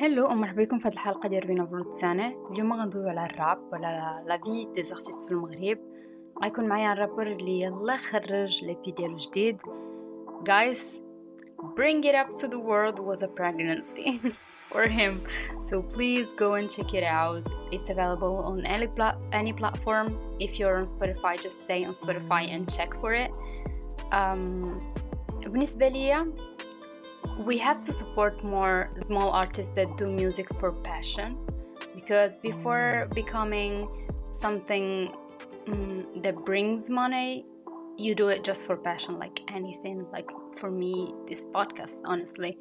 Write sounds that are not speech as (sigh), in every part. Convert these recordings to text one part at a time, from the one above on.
هلو ومرحبا بكم في هذه الحلقة ديال روينا بلوتسانة اليوم غندويو على الراب ولا لا في دي زارتيست في المغرب غيكون معايا الرابر اللي يلا خرج ليبي ديالو جديد guys bring it up to the world was a pregnancy for him so please go and check it out it's available on any, pla- any platform if you're on Spotify just stay on Spotify and check for it um, بالنسبة ليا we have to support more small artists that do music for passion because before becoming something um, that brings money you do it just for passion like anything like for me this podcast honestly.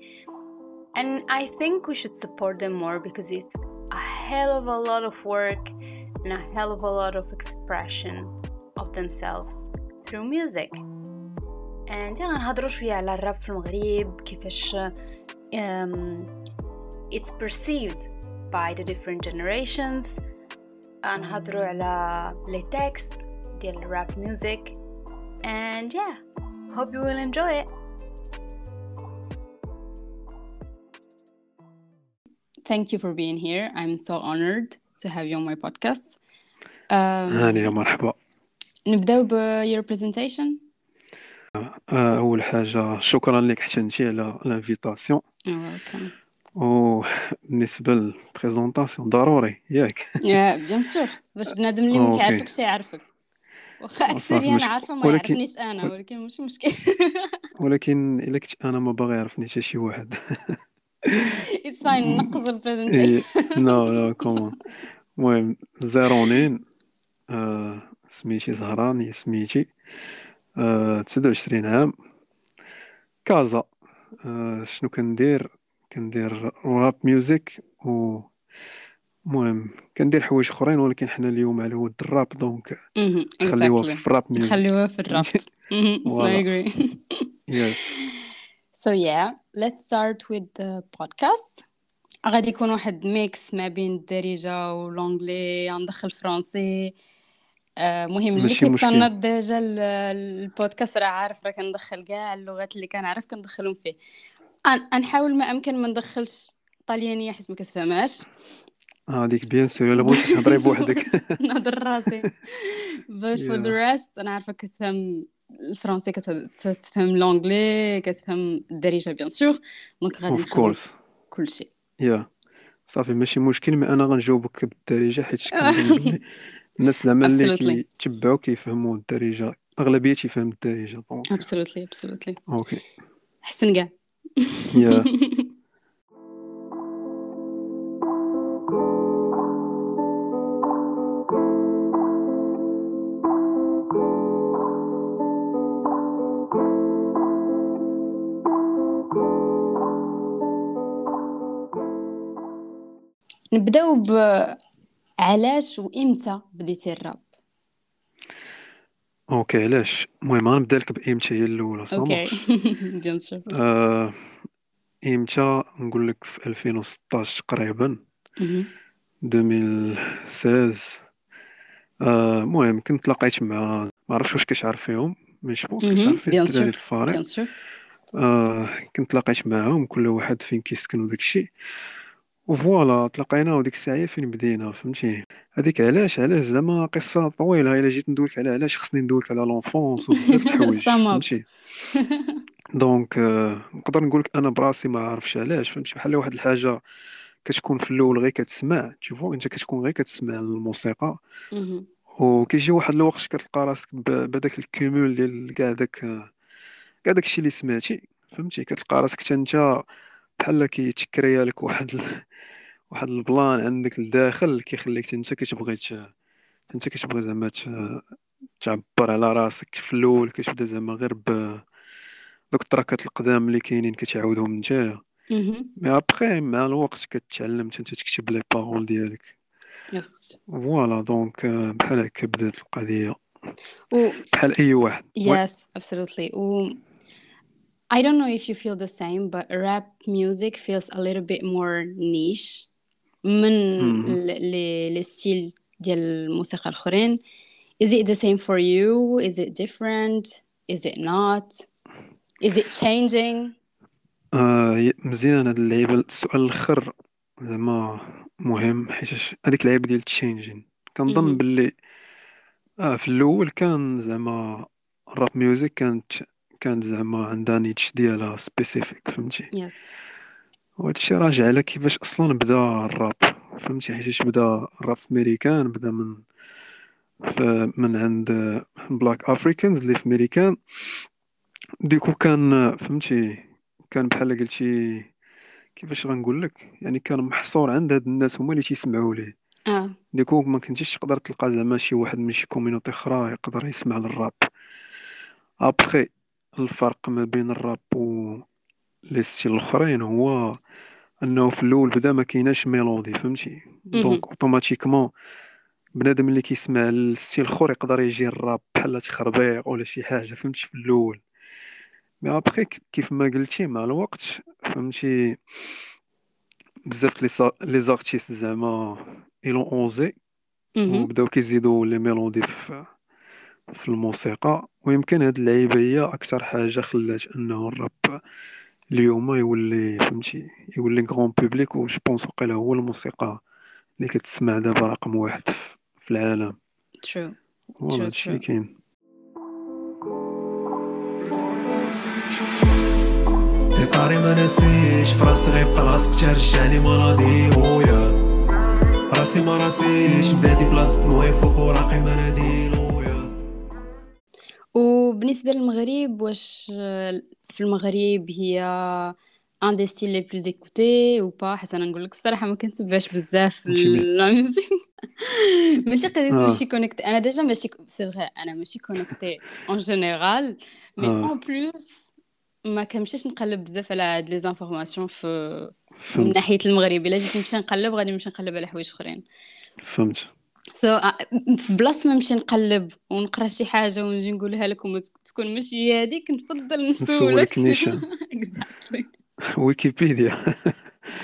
And i think we should support them more because it's a hell of a lot of work and a hell of a lot of expression of themselves through music and غنهضروا شويه على الراب في المغرب كيفاش um, it's perceived by the different generations غنهضروا على لي تكست ديال الراب music and yeah hope you will enjoy it Thank you for being here. I'm so honored to have you on my podcast. Um, هاني مرحبا نبداو ب your presentation. آه، أول حاجة شكرا لك حتى انت على ال invitation. وبالنسبه لل présentation ضروري ياك. يا bien sûr. باش بنادم اللي ما okay. كيعرفك شي يعرفك. واخا اكثريا مش- عارفة ما ولكن- يعرفنيش أنا ولكن ماشي مشكل. (laughs) ولكن إلا كنت أنا ما باغي يعرفني حتى شي واحد. it's fine نقص ال presentation no no come on المهم زيرونين آه، سميتي زهران سميتي. آه، 29 عام. كازا شنو كندير؟ كندير rap music و المهم كندير حوايج أخرين ولكن حنا اليوم على ود الراب donc خليوها في الراب music خليوها في الراب. I agree. (laughs) yes So yeah, let's start with the podcast. غادي يكون واحد mix ما بين الدارجة وال anglais غندخل فرونسي مهم. اللي. كيتصنت ديجا ال- البودكاست راه عارف راه كندخل كاع اللغات اللي كنعرف كندخلهم فيه. غنحاول ما أمكن ما ندخلش طاليانيه حيت ما كتفهمهاش. هذيك bien sûr الا بغيتي تهضري (laughs) بوحدك. (laughs) نهضر راسي. But for the rest أنا عارفة كتفهم الفرنسي كت- كتفهم l'anglais كتفهم الدارجة bien sûr. donc غادي ouf نخدم كورس كل شيء يا. صافي ماشي مشكل ما أنا غنجاوبك بالدارجة حيت (laughs) الناس زعما اللي Absolutely. كيتبعوا كيفهموا الدارجة أغلبية تيفهم الدارجة donc absolutely absolutely. okay حسن كاع. يا (laughs) نبداو ب علاش وإمتى بديتي الراب؟ okay علاش؟ المهم غنبدا لك بإمتى هي الأولى okay. bien (laughs) sûr آه، إمتى؟ نقول لك في 2016 تقريبا 2016 آه، المهم كنت تلاقيت مع ما عرفتش واش كتعرف فيهم mais je pense مهم، كتعرف فيه bien الدراري sûr. bien sûr آه كنت تلاقيت معاهم كل واحد فين كيسكن وداك الشيء و voilà تلاقينا وديك الساعة فين بدينا فهمتي؟ هذيك علاش؟ علاش زعما قصة طويلة إلا جيت ندويك على علاش خصني ندويك على l'enfance وبزاف د الحوايج. (laughs) فهمتي؟ donc آه، نقدر نقول لك أنا براسي ما عارفش علاش فهمتي؟ بحال واحد الحاجة كتكون في الأول غير كتسمع تشوفو أنت كتكون غير كتسمع الموسيقى. مهم. وكيجي واحد الوقت كتلقى راسك ب- بهداك ال cumul ديال كاع داك كاع داكشي اللي سمعتي فهمتي؟ كتلقى راسك حتى أنت بحال كيتcréa لك واحد ال... واحد ال plan عندك لداخل كيخليك انت كتبغي انت كتبغي زعما. تعبر على راسك في الأول كتبدا زعما غير ب دوك ال trackات القدام اللي كاينين كتعاودهم مهم. mais après مع الوقت كتعلم انت تكتب les paroles ديالك yes voilà donc بحال هكا بدات القضية و بحال أي واحد. Yes, absolutely. Um, I don't know if you feel the same, but rap music feels a little bit more niche من Mhm. ال- ل- الستيل ديال الموسيقى الآخرين. Is it the same for you? Is it different? Is it not? Is it changing? آه مزيان هاد اللعيبة السؤال الأخر زعما مهم حيت هذيك اللعيبة ديال ال changing كنظن. باللي آه في الأول كان زعما الراب music كانت كانت زعما عندها niche ديالها spécifique فهمتي yes وهذا الشيء راجع على كيفاش أصلا بدأ الراب. فهمتي؟ حيت بدأ الراب في ميريكان بدأ من ف- من عند black Africans اللي في ميريكان du coup كان فهمتي؟ كان بحال قلتي كيفاش غنقول لك؟ يعني كان محصور عند هاد الناس هما اللي تيسمعوا ليه. آه. du coup ما كنتيش تقدر تلقى زعما شي واحد من شي community أخرى يقدر يسمع للراب. ابخي الفرق ما بين الراب و les styles الأخرين هو أنه في الأول بدا ما كايناش mélodie فهمتي مهم. donc automatiquement بنادم اللي كيسمع ال style الأخر يقدر يجي الراب بحال تخربيق ولا شي حاجة فهمتي في الأول مي ابخي كيف ما قلتي مع الوقت فهمتي بزاف لي زارتيست زعما ايلون اوزي. وبداو كيزيدوا لي ميلودي في في الموسيقى ويمكن هاد اللعيبة هي أكثر حاجة خلات أنه الراب اليوم يولي فهمتي؟ يولي غران بوبليك وش بونس وقيلا هو الموسيقى اللي كتسمع دابا رقم واحد في في العالم. هادشي اللي true كاين. طاري ما نسيش فراسي غيبقى راسك ترجعني مرضي ويا راسي ما راسيش مدادي بلاصة موي فوق وراقي ما ناديلو يا وبالنسبة للمغرب واش آه، في المغرب هي ان دي ستيل لي بلوز ايكوتي و با حيت أنا نقول لك الصراحة ما كنتبعش بزاف لا ميوزيك (laughs) ماشي قضية آه. ماشي connecté أنا ديجا ماشي c'est vrai أنا ماشي connecté en général mais en plus ما كنمشيش نقلب بزاف على هاد les informations في من ناحية المغرب. إلا جيت نمشي نقلب غادي نمشي نقلب على حوايج أخرين. فهمت. so so, في بلاصه ما نمشي نقلب ونقرا شي حاجة ونجي نقولها لكم وتكون ماشي هي هذيك نفضل نسولك. نيشان. (laughs) exactly ويكيبيديا.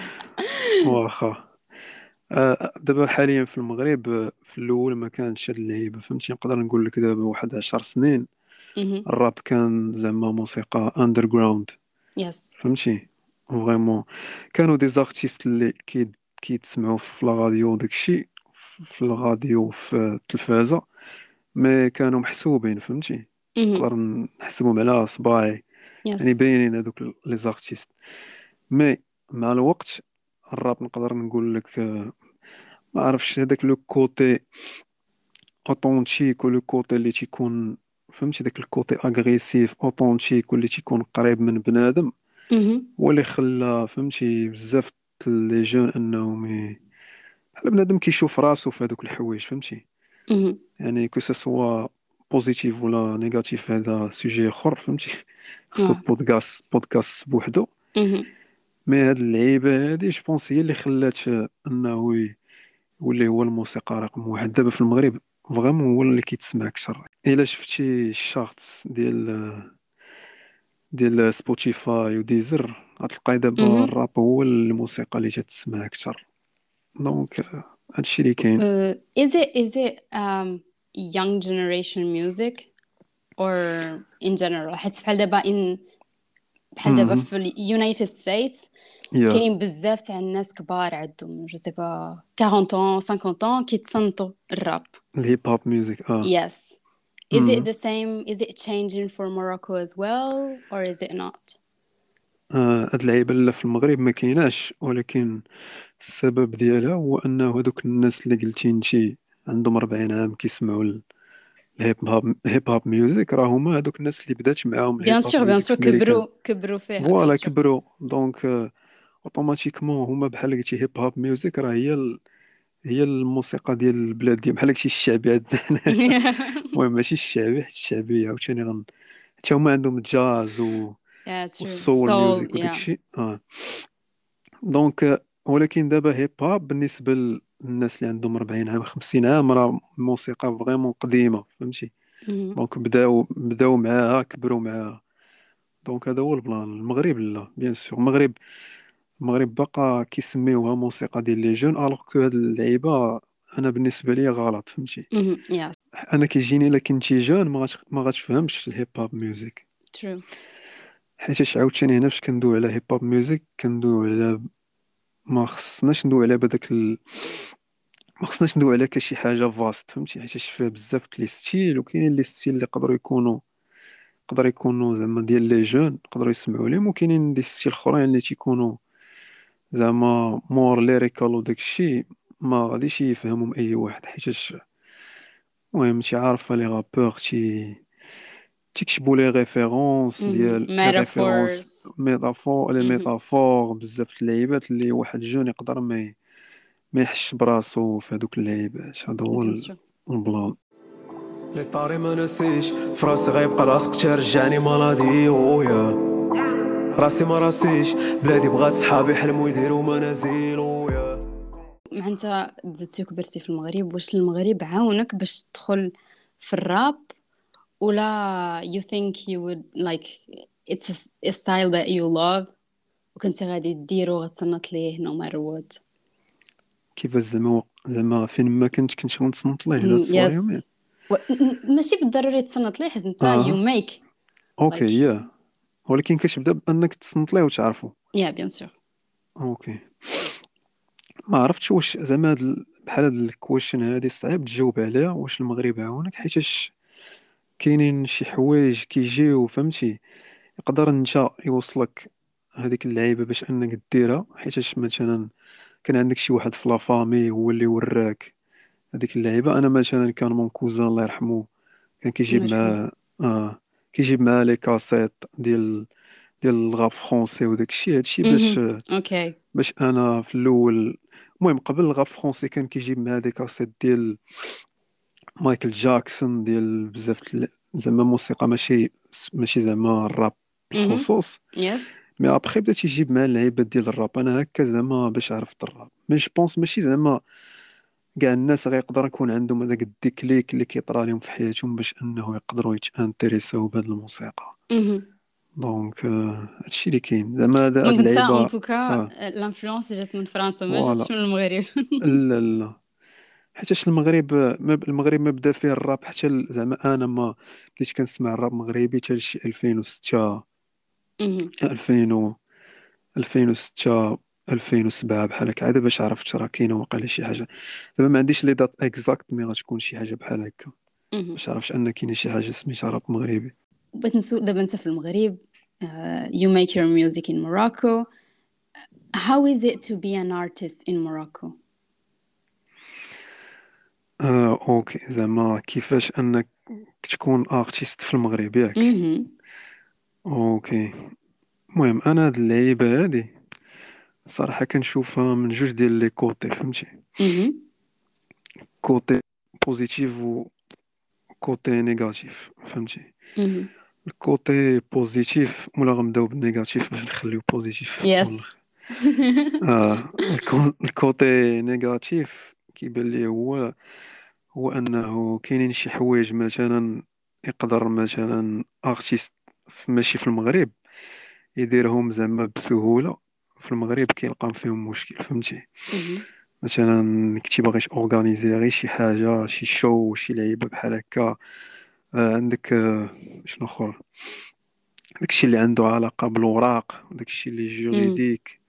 (laughs) واخا. آه، دابا حاليا في المغرب آه، في الأول ما كانش هاد اللعيبة فهمتي؟ نقدر نقول لك دابا واحد عشر سنين الراب كان زعما موسيقى underground yes فهمتي؟ vraiment كانوا des artistes اللي كي كيتسمعوا في la radio داكشي في الراديو في التلفازة mais كانوا محسوبين فهمتي؟ نقدر نحسبهم على صباعي. يعني باينين هذوك لي les artistes. mais مع الوقت الراب نقدر نقول لك ما عرفش هذاك le côté authentique و le côté اللي تيكون فهمتي؟ داك ال côté agressif authentique واللي تيكون قريب من بنادم. هو اللي خلى فهمتي؟ بزاف les jeunes انهم بحال بنادم كيشوف راسو في هذوك الحوايج فهمتي؟ يعني que ce soit positif ولا négatif هذا sujet أخر فهمتي؟ خصو بودكاست بودكاست بوحدو. mais هاد اللعيبة هادي je pense هي اللي خلات أنه ي- يولي هو الموسيقى رقم واحد. دابا في المغرب vraiment هو اللي كيتسمع أكثر. إلا شفتي ال charts ديال ديال سبوتيفاي وديزر غتلقاي دابا الراب هو الموسيقى اللي تتسمع أكثر. donc هادشي اللي كاين Uh, is it is it um young generation music or in general? حيت بحال دابا in بحال دابا مهم. في ال United States. يا كاينين بزاف تاع الناس كبار عندهم je sais pas 40 ans 50 ans كيتصنتوا الراب ال hip hop music آه yes. Is it مهم. the same is it changing for Morocco as well or is it not? آه، هاد اللعيبه لا في المغرب ما كايناش ولكن السبب ديالها هو انه هذوك الناس اللي قلتي انتي عندهم 40 عام كيسمعوا ال- ال hip hop hip hop music راه هما هذوك الناس اللي بدات معاهم bien sûr bien sûr كبروا كبروا فيها voilà كبروا. donc automatiquement هما بحال قلتي hip hop music راه هي ال... هي الموسيقى ديال البلاد ديال بحال داكشي الشعبي عندنا حنايا (laughs) المهم ماشي الشعبي حتى الشعبيه عاوتاني غن حتى هما عندهم الجاز و... و ال soul yeah. وداكشي آه. donc ولكن دابا hip hop بالنسبة للناس اللي عندهم 40 عام 50 عام راه موسيقى vraiment قديمة فهمتي؟ مهم. donc بداو بداو معاها كبروا معاها. donc هذا هو ال plan. المغرب لا bien sûr المغرب المغرب باقا كيسميوها موسيقى ديال les jeunes alors que هاد اللعيبة أنا بالنسبة لي غلط فهمتي؟ مهم. yeah. أنا كيجيني إلا كنتي jeune ما غاتخ- ما غاتفهمش ال hip hop music true. حيتاش عاوتاني هنا فاش كندوي على hip hop music كندوي على ما خصناش ندوي على بداك ال... ما خصناش ندوي على كشي حاجة vaste فهمتي؟ حيتاش فيه بزاف les styles وكاينين les styles اللي يقدروا يكونوا يقدر يكونوا زعما ديال les jeunes يقدروا يسمعوا لهم وكاينين les styles اخرين اللي تيكونوا زعما مور lyrical وداك الشيء ما غاديش يفهمهم أي واحد حيتاش المهم تي عارفة لي غابور تي تيكتبوا لي ريفيرونس ديال لي ريفيرونس ميتافور لي. ميتافور بزاف د اللعيبات اللي واحد جون يقدر ما ما يحش براسو في هذوك اللعيبات هذا هو البلان لي طاري ما نسيش فراسي غيبقى لاصق ترجعني مالادي ويا راسي ما راسيش بلادي بغات صحابي حلموا يديروا منازل ويا مع انت زدتي وكبرتي في المغرب واش المغرب عاونك باش تدخل في الراب ولا you think you would like it's a, a style that you love? وكنتي غادي ديرو غتصنت ليه no matter what كيفاش زعما زعما فين ما كنت كنت غنتصنت ليه هذا Mm, التصوير yes. يوميا و... ن- ماشي بالضروري تصنت ليه حيت انت آه. you make OK يا ولكن كتبدا بأنك تصنت ليه وتعرفو. Yeah bien sûr. OK. ما عرفتش واش زعما بحال هاد ال question هادي صعيب تجاوب عليها واش المغرب عاونك حيتاش كاينين شي حوايج كيجيو فهمتي؟ يقدر انت يوصلك هذيك اللعيبة باش أنك ديرها حيتاش مثلا كان عندك شي واحد في la famille هو اللي وراك هذيك اللعيبة. أنا مثلا كان mon cousin الله يرحمه كان كيجيب الله معاه آه كيجيب معاه les cassettes ديال ديال ال rap français وداك الشيء هادشي باش OK. باش أنا في الأول المهم قبل ال rap français كان كيجيب مع des cassettes ديال مايكل جاكسون ديال بزاف زعما موسيقى ماشي ماشي زعما الراب. بالخصوص yes mais après بدا تيجيب مع اللعيبات ديال الراب. أنا هكا زعما باش عرفت الراب. mais je pense ماشي زعما كاع الناس غيقدر يكون عندهم هذاك ال déclic اللي كيطرا لهم في حياتهم باش إنه يقدروا يتانتريساو بهذه الموسيقى. donc آه، هادشي اللي كاين. زعما هذا هاد donc انت اللعيبه en tout cas. ال influence جات من فرنسا ما. جاتش من المغرب. لا لا. حيتاش المغرب ما المغرب ما بدا فيه الراب حتى ل- زعما أنا ما بديت كنسمع الراب مغربي حتى لشي 2006 مهم. 2000 و 2006 2007 بحال هكا. عاد باش عرفت راه كاينة واقيلا شي حاجة. دابا ما عنديش les dates exactes mais غتكون شي حاجة بحال هكا. مهم. باش عرفت أن كاينة شي حاجة سميتها راب مغربي. بغيت نسول دابا انت في المغرب uh, you make your music in Morocco. How is it to be an artist in Morocco? OK زعما كيفاش أنك تكون artiste في المغرب ياك. OK المهم أنا هاد اللعيبة هادي صراحة كنشوفها من جوج ديال les côtés فهمتي. côté positif و côté négatif فهمتي. ال côté positif ولا غنبداو بال négatif باش نخليو positif. والآخر. آه الكو- ال côté négatif كيبان لي هو هو أنه كاينين شي حوايج مثلا يقدر مثلا artiste ماشي في المغرب يديرهم زعما بسهولة. في المغرب كيلقى فيهم مشكل فهمتي؟ مهم. مثلا كنتي باغي organiser غير شي حاجة شي show شي لعيبة بحال هكا. آه، عندك آه، شنو أخر؟ داكشي اللي عنده علاقة بالوراق وداكشي اللي juridique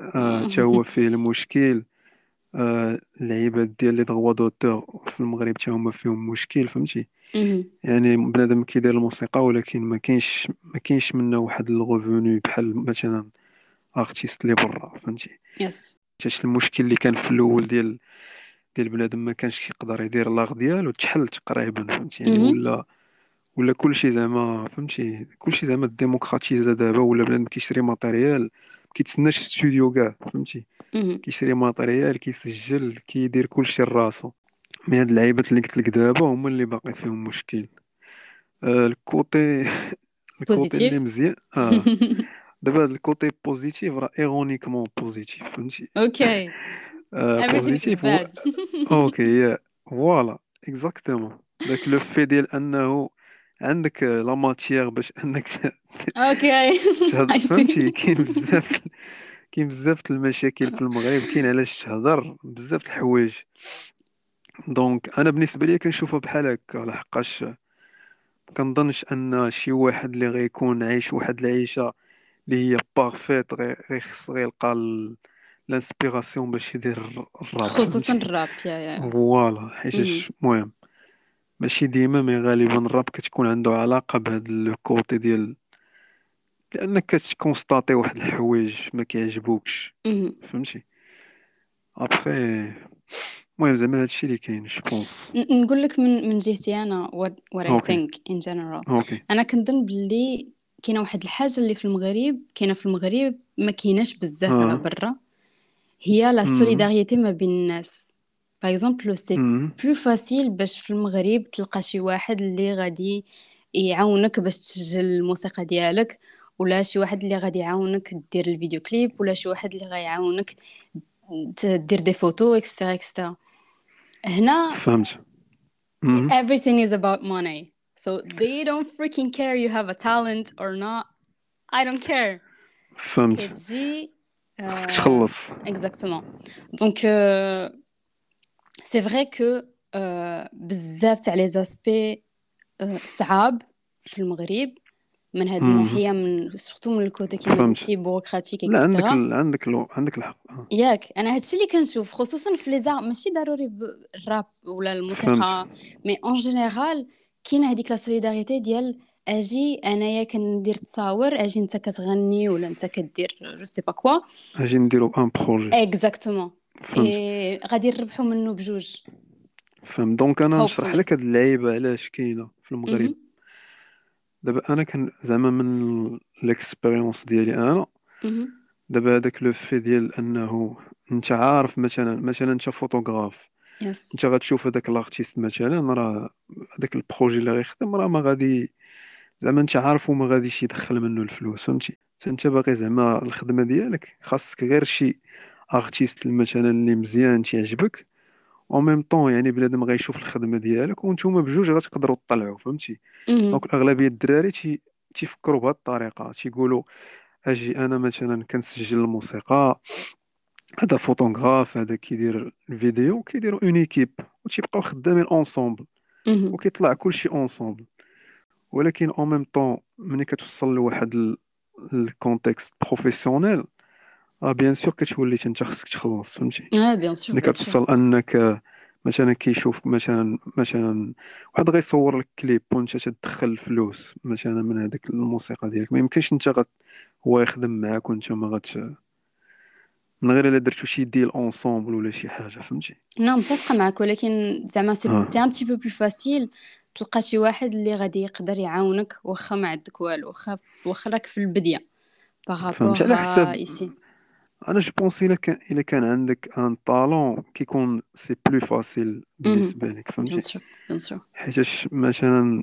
آه، حتى هو فيه المشكل. آه، ديال les droits d'auteur في المغرب حتى هما فيهم مشكل فهمتي؟ مهم. يعني بنادم كيدير الموسيقى ولكن ما كاينش ما كاينش منه واحد ال revenu بحال مثلا artiste اللي برا فهمتي؟ yes حيتاش المشكل اللي كان في الأول ديال ديال بنادم ما كانش كيقدر يدير l'art ديالو تحل تقريبا فهمتي؟ يعني مهم. ولا ولا كلشي زعما فهمتي؟ كلشي زعما démocratisé دابا ولا بنادم كيشري matériel كيتسناش ستوديو كاع فهمتي. كيشري matériel كيسجل كيدير كلشي لراسو. mais هاد اللعيبات اللي قلت لك دابا هما اللي باقي فيهم مشكل. آه ال côté (laughs) ال côté اللي مزيان آه. (laughs) دابا هاد ال côté positif راه ironiquement positif فهمتي؟ okay positif okay yeah voilà exactement داك le fait ديال أنه عندك la matière باش (laughs) انك okay. (laughs) فهمتي؟ كاين بزاف كاين بزاف المشاكل في المغرب. كاين علاش تهضر؟ بزاف الحوايج. donc أنا بالنسبة لي كنشوفها بحال هكا لحقاش كنظنش أن شي واحد اللي غيكون عايش واحد العيشة اللي هي parfaite غير خص غير يلقى ال- ال inspiration باش يدير الراب. خصوصا الراب. yeah yeah. voilà حيتاش المهم ماشي ديما mais غالبا الراب كتكون عنده علاقة بهاد le côté ديال لأنك كت constater واحد الحوايج ما كيعجبوكش. مهم. فهمتي؟ ابخي المهم زعما هادشي اللي كاين je pense ن- نقول لك من من جهتي أنا what, what I okay think in general. okay أنا كنظن باللي كاينة واحد الحاجة اللي في المغرب كاينة في المغرب ما كايناش بزاف على آه برا. هي la solidarité ما بين الناس. par exemple c'est plus facile باش في المغرب تلقى شي واحد اللي غادي يعاونك باش تسجل الموسيقى ديالك ولا شي واحد اللي غادي يعاونك دير الفيديو كليب ولا شي واحد اللي غيعاونك تدير des photos et cetera et cetera هنا فهمت. امم everything is about money. So they don't freaking care you have a talent or not. I don't care. فهمت. كتجي خصك آه تخلص. exactement. Donc euh, vrai que euh, بزاف تاع les aspects صعاب في المغرب من هاد الناحية من surtout من ال côté كيما قلتي bureaucratique لا عندك ال... عندك ال... عندك الحق. آه. ياك. أنا هادشي اللي كنشوف خصوصا في les arts ماشي ضروري الراب ولا الموسيقى mais en général كاينة هذيك la solidarité ديال أجي أنايا كندير تصاور أجي انت كتغني ولا انت كدير je sais pas quoi أجي نديرو un projet exactement et غادي نربحوا منه بجوج. فهمت. donc أنا نشرح لك هاد اللعيبة علاش كاينة في المغرب. دابا أنا كان زعما من ال expérience ديالي أنا. دابا هذاك le fait ديال أنه أنت عارف مثلا مثلا أنت photographe yes أنت غتشوف هذاك ال artiste مثلا راه هذاك ال projet اللي غيخدم راه ما غادي زعما أنت عارف وما غاديش يدخل منه الفلوس فهمتي؟ انت باغي زعما الخدمة ديالك خاصك غير شي artiste مثلا اللي مزيان تيعجبك en même temps يعني بنادم غيشوف الخدمة ديالك وانتوما بجوج غتقدروا تطلعوا فهمتي. donc الاغلبيه الدراري تي تيفكروا بهذه الطريقة تيقولوا أجي أنا مثلا كنسجل الموسيقى هذا فوتوغراف هذا كيدير الفيديو كيديروا en équipe وتيبقاو خدامين ensemble. وكيطلع كلشي ensemble ولكن en même temps ملي كتوصل لواحد ال- ال contexte professionnel راه bien sûr كتولي انت خصك تخلص فهمتي؟ آه bien sûr ملي bien sûr. كتوصل أنك مثلا كيشوف مثلا مثلا واحد غيصور لك كليب وأنت تدخل الفلوس مثلا من هذيك الموسيقى ديالك ما يمكنش أنت غت هو يخدم معاك وأنت ما غت من غير إلا درتو شي deal ensemble ولا شي حاجة فهمتي؟ نعم متفقة معك ولكن زعما c'est آه. c'est un petit peu plus facile تلقى شي واحد اللي غادي يقدر يعاونك واخا ما عندك والو واخا واخا راك في البدية فهمت par rapport على حساب أنا je pense إلا كان إلا كان عندك un talent كيكون c'est plus facile بالنسبة لك فهمتي؟ حيتاش مثلا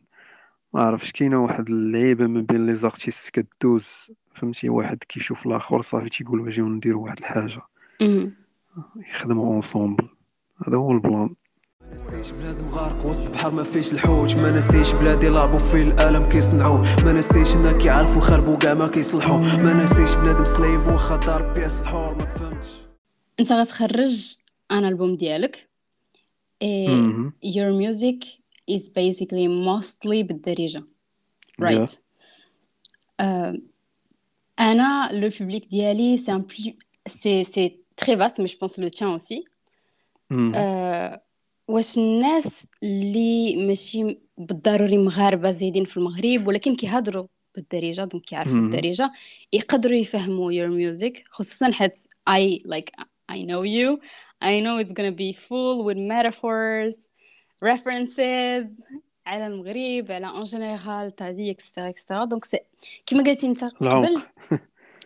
ما عرفتش كاينة واحد اللعيبة ما بين les artistes كدوز فهمتي؟ واحد كيشوف الآخر صافي تيقول اجيو نديرو واحد الحاجة. يخدموا ensemble هذا هو ال plan. ما نسيش بنادم غارق وسط بحر ما فيش الحوت. ما نسيش بلادي لعبوا فيه الألم كيصنعوه ما نسيش الناس كيعرفوا يخربوا كاع ما كيصلحوا. ما نسيش بنادم سليف واخا دار بياس الحور ما فهمتش. أنت غتخرج ان ألبوم ديالك. مهم. your music is basically mostly بالدارجة. يا right. Euh, أنا le public ديالي c'est un plus c'est c'est très vaste mais je pense le واش الناس اللي ماشي بالضروري مغاربة زايدين في المغرب ولكن كيهضروا بالدارجة دونك كيعرفوا مهم. الدارجة يقدروا يفهموا your music خصوصا حيت I like I know you I know it's gonna be full with metaphors references على المغرب على en général ta vie etc etc donc c'est كما قلتي انت قبل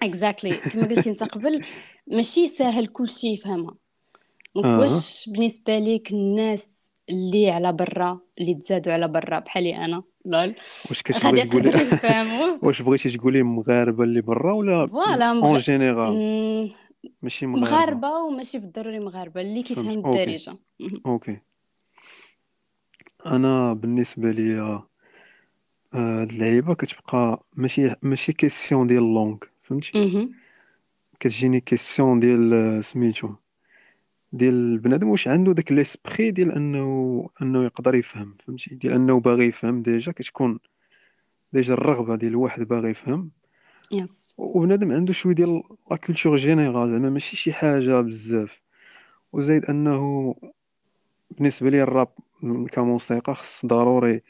exactly. كما قلتي انت قبل ماشي ساهل كلشي يفهمها. donc واش بالنسبة ليك الناس اللي على برا اللي تزادوا على برا بحالي أنا lol واش كتبغي تقولي واش بغيتي تقولي مغاربه اللي برا ولا voilà en. général ماشي مغاربه مغاربة وماشي بالضروري مغاربة اللي كيفهم فهمت okay أنا بالنسبة لي هاد اللعيبه كتبقى ماشي ماشي question ديال langue فهمتي. كتجيني question ديال سميتو ديال بنادم واش عنده داك l'esprit ديال أنه أنه يقدر يفهم فهمتي؟ ديال أنه باغي يفهم déjà كتكون déjà الرغبة ديال الواحد باغي يفهم. yes وبنادم عنده شوية ديال la culture générale زعما ماشي شي حاجة بزاف. وزايد أنه بالنسبة لي الراب كموسيقى خص ضروري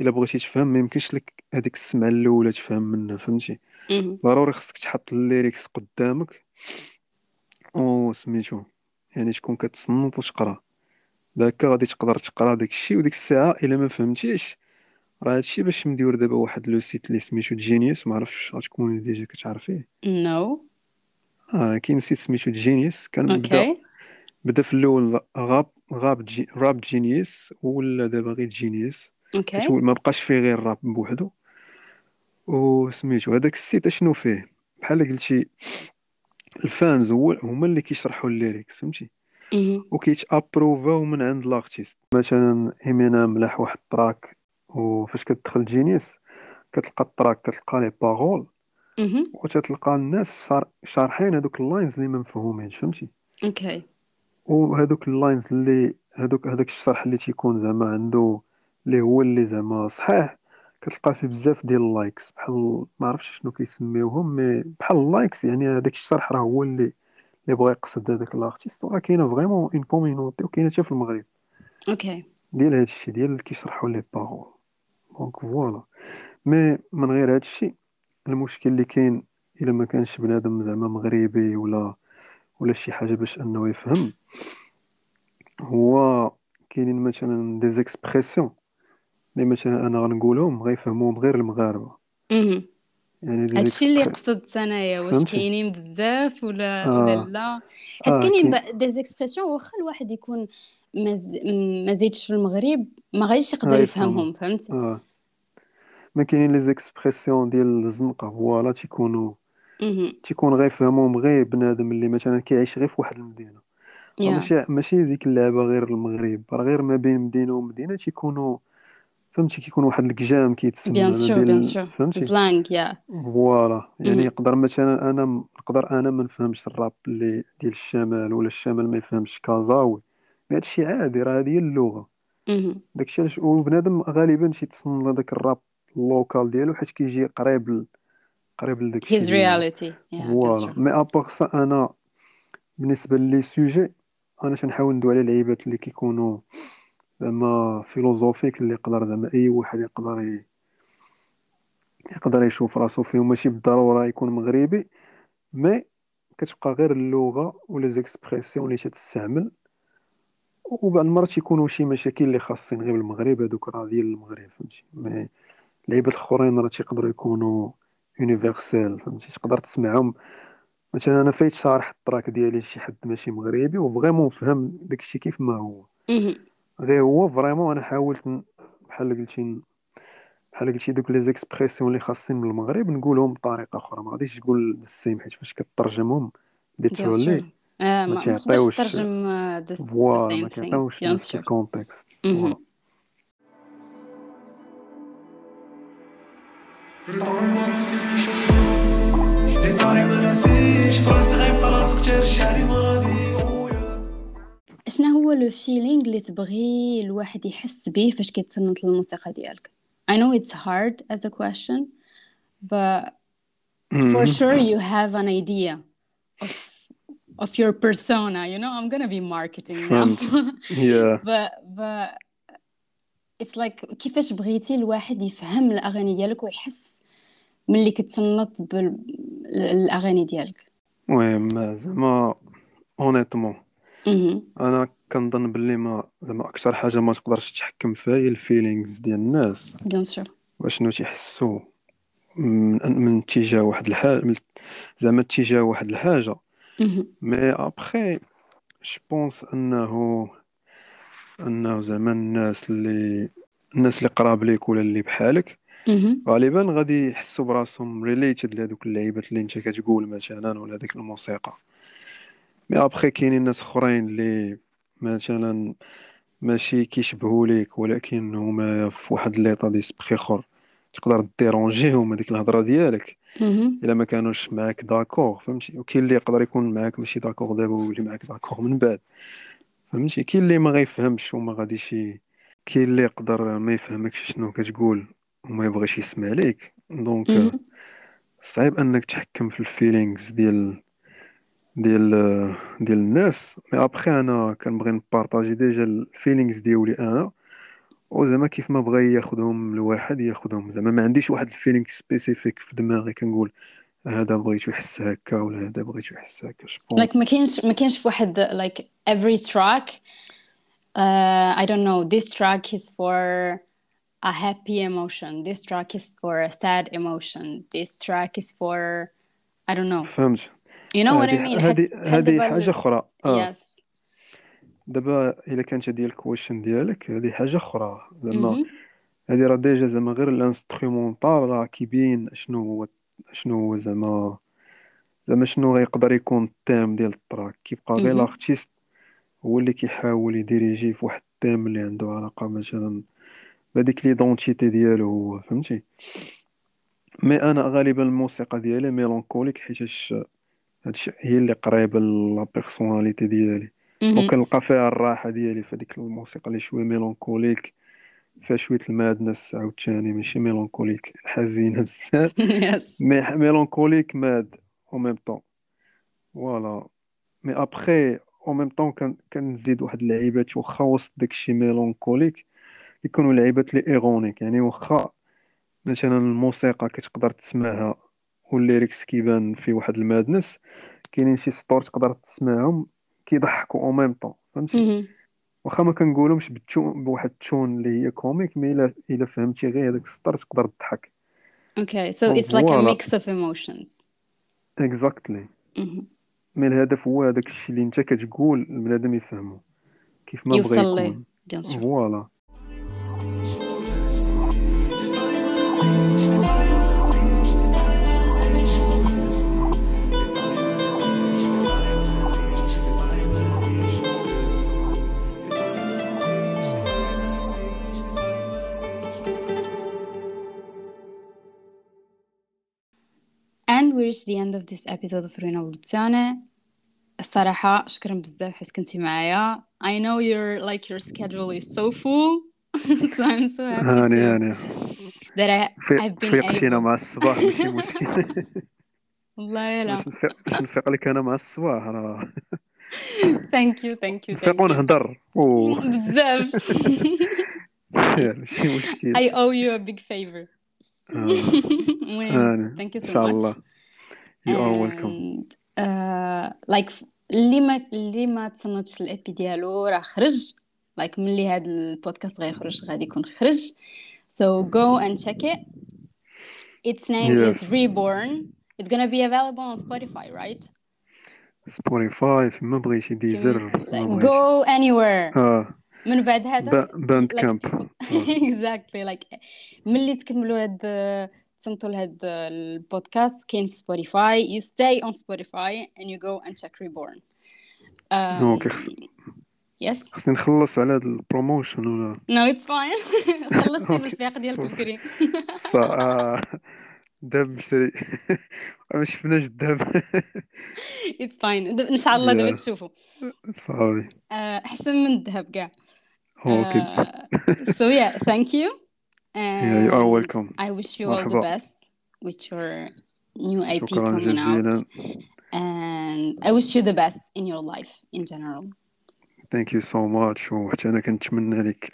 إلا بغيتي تفهم ما يمكنش لك هذيك السمعة الأولى تفهم منها فهمتي. ضروري خصك تحط ال lyrics قدامك. أو سميتو يعني تكون كتصنت وتقرا. داكا غادي تقدر تقرا داك الشيء وديك الساعة إلا ما فهمتيش راه هادشي باش مديور دابا واحد le site اللي سميتو Genius ما عرفتش غتكوني déjà كتعرفيه. no آه كاين site سميتو Genius كان بدا okay بدا في الأول Rap Rap G Rap Genius ولا دابا غير Genius هو ما بقاش فيه غير الراب بوحدو. وسميتو هذاك ال site أشنو فيه؟ بحال قلتي ال fans هو هما اللي كيشرحوا ال lyrics فهمتي؟ مهم. وكيتأبروفاو من عند l'artiste مثلا امينيم ملاح واحد ال track وفاش كتدخل Genius كتلقى ال track كتلقى les paroles مهم. وتتلقى الناس شار- شارحين هذوك ال lines اللي ما مفهومينش فهمتي؟ okay. وهذوك ال lines اللي هذوك هذاك الشرح اللي تيكون زعما عنده اللي هو اللي زعما صحيح كتلقى فيه بزاف ديال ال likes بحال ما عرفتش شنو كيسميوهم mais بحال ال likes يعني هذاك الشرح راه هو اللي اللي بغى يقصد هذاك ال artiste. وراه كاينة vraiment une community وكاينه حتى في المغرب. okay ديال هذا الشيء ديال اللي كيشرحوا les paroles donc voilà mais من غير هذا الشيء المشكل اللي كاين إلا ما كانش بنادم زعما مغربي ولا ولا شي حاجة باش أنه يفهم هو كاينين مثلا des expressions اللي مثلا أنا غنقولهم غيفهموهم غير المغاربة مهم. يعني هادشي اللي قصدت انايا واش؟ كاينين بزاف ولا آه. ولا لا حيت آه، كاينين كاين- des expressions واخا الواحد يكون ما ز- ما زيدش في المغرب ما غاديش يقدر غيفهمهم. يفهمهم فهمتي آه ما كاينين les expressions ديال الزنقة voilà تيكونوا. تيكون غيفهمهم غير بنادم اللي مثلا كيعيش غير في واحد المدينة يا ماشي ماشي ديك اللعبة غير المغرب راه غير ما بين مدينة ومدينة تيكونوا فهمتي كيكون واحد الكجام كيتسمى bien ما sûr bien- bien sûr فهمتي؟ slang yeah voilà. يعني مهم. يقدر مثلا أنا م- نقدر أنا ما نفهمش الراب اللي ديال الشمال ولا الشمال ما يفهمش كازاوي mais هادشي عادي راه هذه هي اللغة. مهم. داكشي علاش وبنادم غالبا تيتصنت لهداك الراب ال local ديالو حيت كيجي قريب ل... قريب لداكشي yeah bien voilà. mais à part ça أنا بالنسبة les sujets أنا تنحاول ندوي على العيبات اللي كيكونوا زعما philosophiques اللي يقدر زعما أي واحد يقدر. يقدر يشوف راسو فيهم. ماشي بالضرورة يكون مغربي mais كتبقى غير اللغة ولا expressions اللي تستعمل وبعض المرات يكونوا شي مشاكل اللي خاصين غير بالمغرب هذوك راه ديال المغرب فهمتي. mais اللعيبات الأخرين راه تيقدروا يكونوا universal فهمتي. تقدر تسمعهم. مثلا أنا فايت شارح ال track ديالي لشي حد ماشي مغربي و vraiment فهم داكشي كيف ما هو. غير هو vraiment أنا حاولت بحال قلتي بحال قلتي دوك لي زيكسبرسيون اللي خاصين من المغرب نقولهم بطريقة أخرى. ما غاديش تقول السيم حيت فاش كترجمهم ليترالي سور آه، ما ما ما the, the فوالا ما same thing. كيعطيوش بيان نفس الكونتكست مهم. فوالا لي طاري ما نسيش فراسي غيبقى راسك ترجع لي ماضي شنو هو لو فيلينغ اللي تبغي الواحد يحس به فاش كيتصنت للموسيقى ديالك؟ I know it's hard as a question but for sure you have an idea of of your persona you know? I'm gonna be marketing now. يا (laughs) but but it's like كيفاش بغيتي الواحد يفهم الأغاني ديالك ويحس ملي كتصنت بالاغاني ديالك؟ المهم زعما honnêtement أنا كنظن باللي ما زعما أكثر حاجة ما تقدرش تحكم فيها هي ال feelings ديال الناس. bien sûr. وأشنو تيحسوا؟ من من اتجاه واحد الحاجة زعما اتجاه واحد الحاجة. mais après je pense انه أنه زعما الناس اللي الناس اللي قراب ليك ولا اللي بحالك. غالبا غادي يحسوا براسهم related لهذوك اللعيبات اللي أنت كتقول مثلا ولا هذيك الموسيقى. mais après كاينين ناس اخرين اللي مثلا ماشي كيشبهوا ليك ولكن هما في واحد l'état d'esprit اخر. تقدر déranger هم هذيك الهضرة ديالك. مهم. إلا ما كانوش معاك d'accord فهمتي؟ وكاين اللي يقدر يكون معاك ماشي d'accord دابا ويولي معاك d'accord من بعد. فهمتي؟ كاين اللي ما غيفهمش وما غاديش كاين اللي يقدر ما يفهمكش شنو كتقول وما يبغيش يسمع ليك. donc مهم. صعيب أنك تحكم في ال feelings ديال ديال ديال الناس. mais après أنا كنبغي نبارطاجي déjà ال feelings ديالي أنا وزعما كيف ما بغى ياخذهم الواحد ياخذهم زعما ما عنديش واحد ال feeling spécifique في دماغي كنقول هذا بغيتو يحس هكا ولا هذا بغيتو يحس هكا. like ما كاينش ما كاينش في واحد like every track uh, I don't know. This track is for a happy emotion. This track is for a sad emotion. This track is for I don't know. فهمت. You know what I mean. هذه هذه حاجة أخرى. آه. Yes. دابا إلا كانت هذه ال question ديالك هذه حاجة أخرى. زعما هذه راه déjà زعما غير ال instrumental راه كيبين شنو هو شنو هو زعما زعما شنو غيقدر يكون ال thème ديال ال track. كيبقى غير l'artiste هو اللي كيحاول يديريجي في واحد ال thème اللي عنده علاقة مثلا بهذيك l'identité ديالو هو فهمتي؟ mais أنا غالبا الموسيقى ديالي mélancolique حيتاش هادشي هي اللي قريبة la personnalité ديالي. وكنلقى فيها الراحة ديالي في هذيك الموسيقى اللي شوية mélancolique فيها شوية ال madness عاوتاني ماشي mélancolique حزينة (laughs) بزاف. (laughs) mais mélancolique mad au même temps voilà mais après au même temps كنزيد واحد اللعيبات واخا وسط داكشي mélancolique يكونوا لعيبات لي ironiques يعني واخا مثلا الموسيقى كتقدر تسمعها وال lyrics كيبان في واحد ال madness. كاينين شي سطور تقدر تسمعهم كيضحكوا au même temps فهمتي؟ واخا ما كنقولهمش بال ton بواحد ال ton اللي هي comique mais الا إلا فهمتي غير هذاك السطر تقدر تضحك. Okay so it's like a mix of emotions exactly mais الهدف هو هذاك الشيء اللي أنت كتقول البنادم يفهمو كيف ما بغى يكون. voilà reached the end of this episode of روينا ولوتسانة الصراحة شكرا بزاف حيت كنتي معايا. I know your like your schedule is so full. (laughs) So I'm so happy هاني هاني. that I, I've been فيقتينا مع الصباح ماشي مشكل (laughs) والله لا. باش نفيق لك أنا مع الصباح راه. ثانك يو ثانك يو نفيق ونهضر بزاف. ماشي مشكل I owe you a big favor. (laughs) المهم thank you so إن شاء much. الله. You are welcome and uh, like اللي ما اللي ما تصنتش ال EP ديالو راه خرج like ملي هذا البودكاست غيخرج غادي يكون خرج so go and check it its name Yes. is reborn it's gonna be available on Spotify right Spotify فيما بغيتي Deezer go anywhere آه من بعد هذا باند كامب exactly like ملي تكملوا هاد تصنتوا لهاد البودكاست كاين في سبوتيفاي you stay on Spotify and you go and check reborn. Um, أوكي خص- yes. خصني نخلص على هاد البروموشن ولا؟ No it's fine. (laughs) خلصتي أوكي، بالفيق ديالك صافي. بكري صا آه، داب مشتري. (laughs) ما شفناش الداب. (laughs) It's fine. د- إن شاء الله دابا Yeah. تشوفوا صافي آه، أحسن من الذهب كاع. okay آه، so yeah thank you Yeah, you are and welcome. I wish you all the مرحبا. best with your new EP شكرا coming جزيلا out. and I wish you the best in your life in general. thank you so much وحتى أنا كنتمنى لك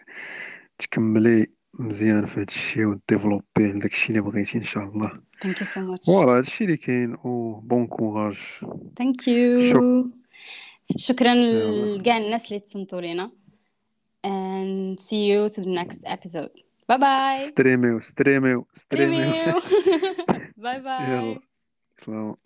تكملي مزيان في هاد الشيء وت développer لداك الشيء اللي بغيتي ان شاء الله thank you so much. voilà هاد الشيء اللي كاين و bon courage thank you شك- شكرا يلا. لكاع الناس اللي تصنتوا لينا and see you to the next episode. Bye bye. Stremeu, stremeu, stremeu. Bye bye. Hello. Slow.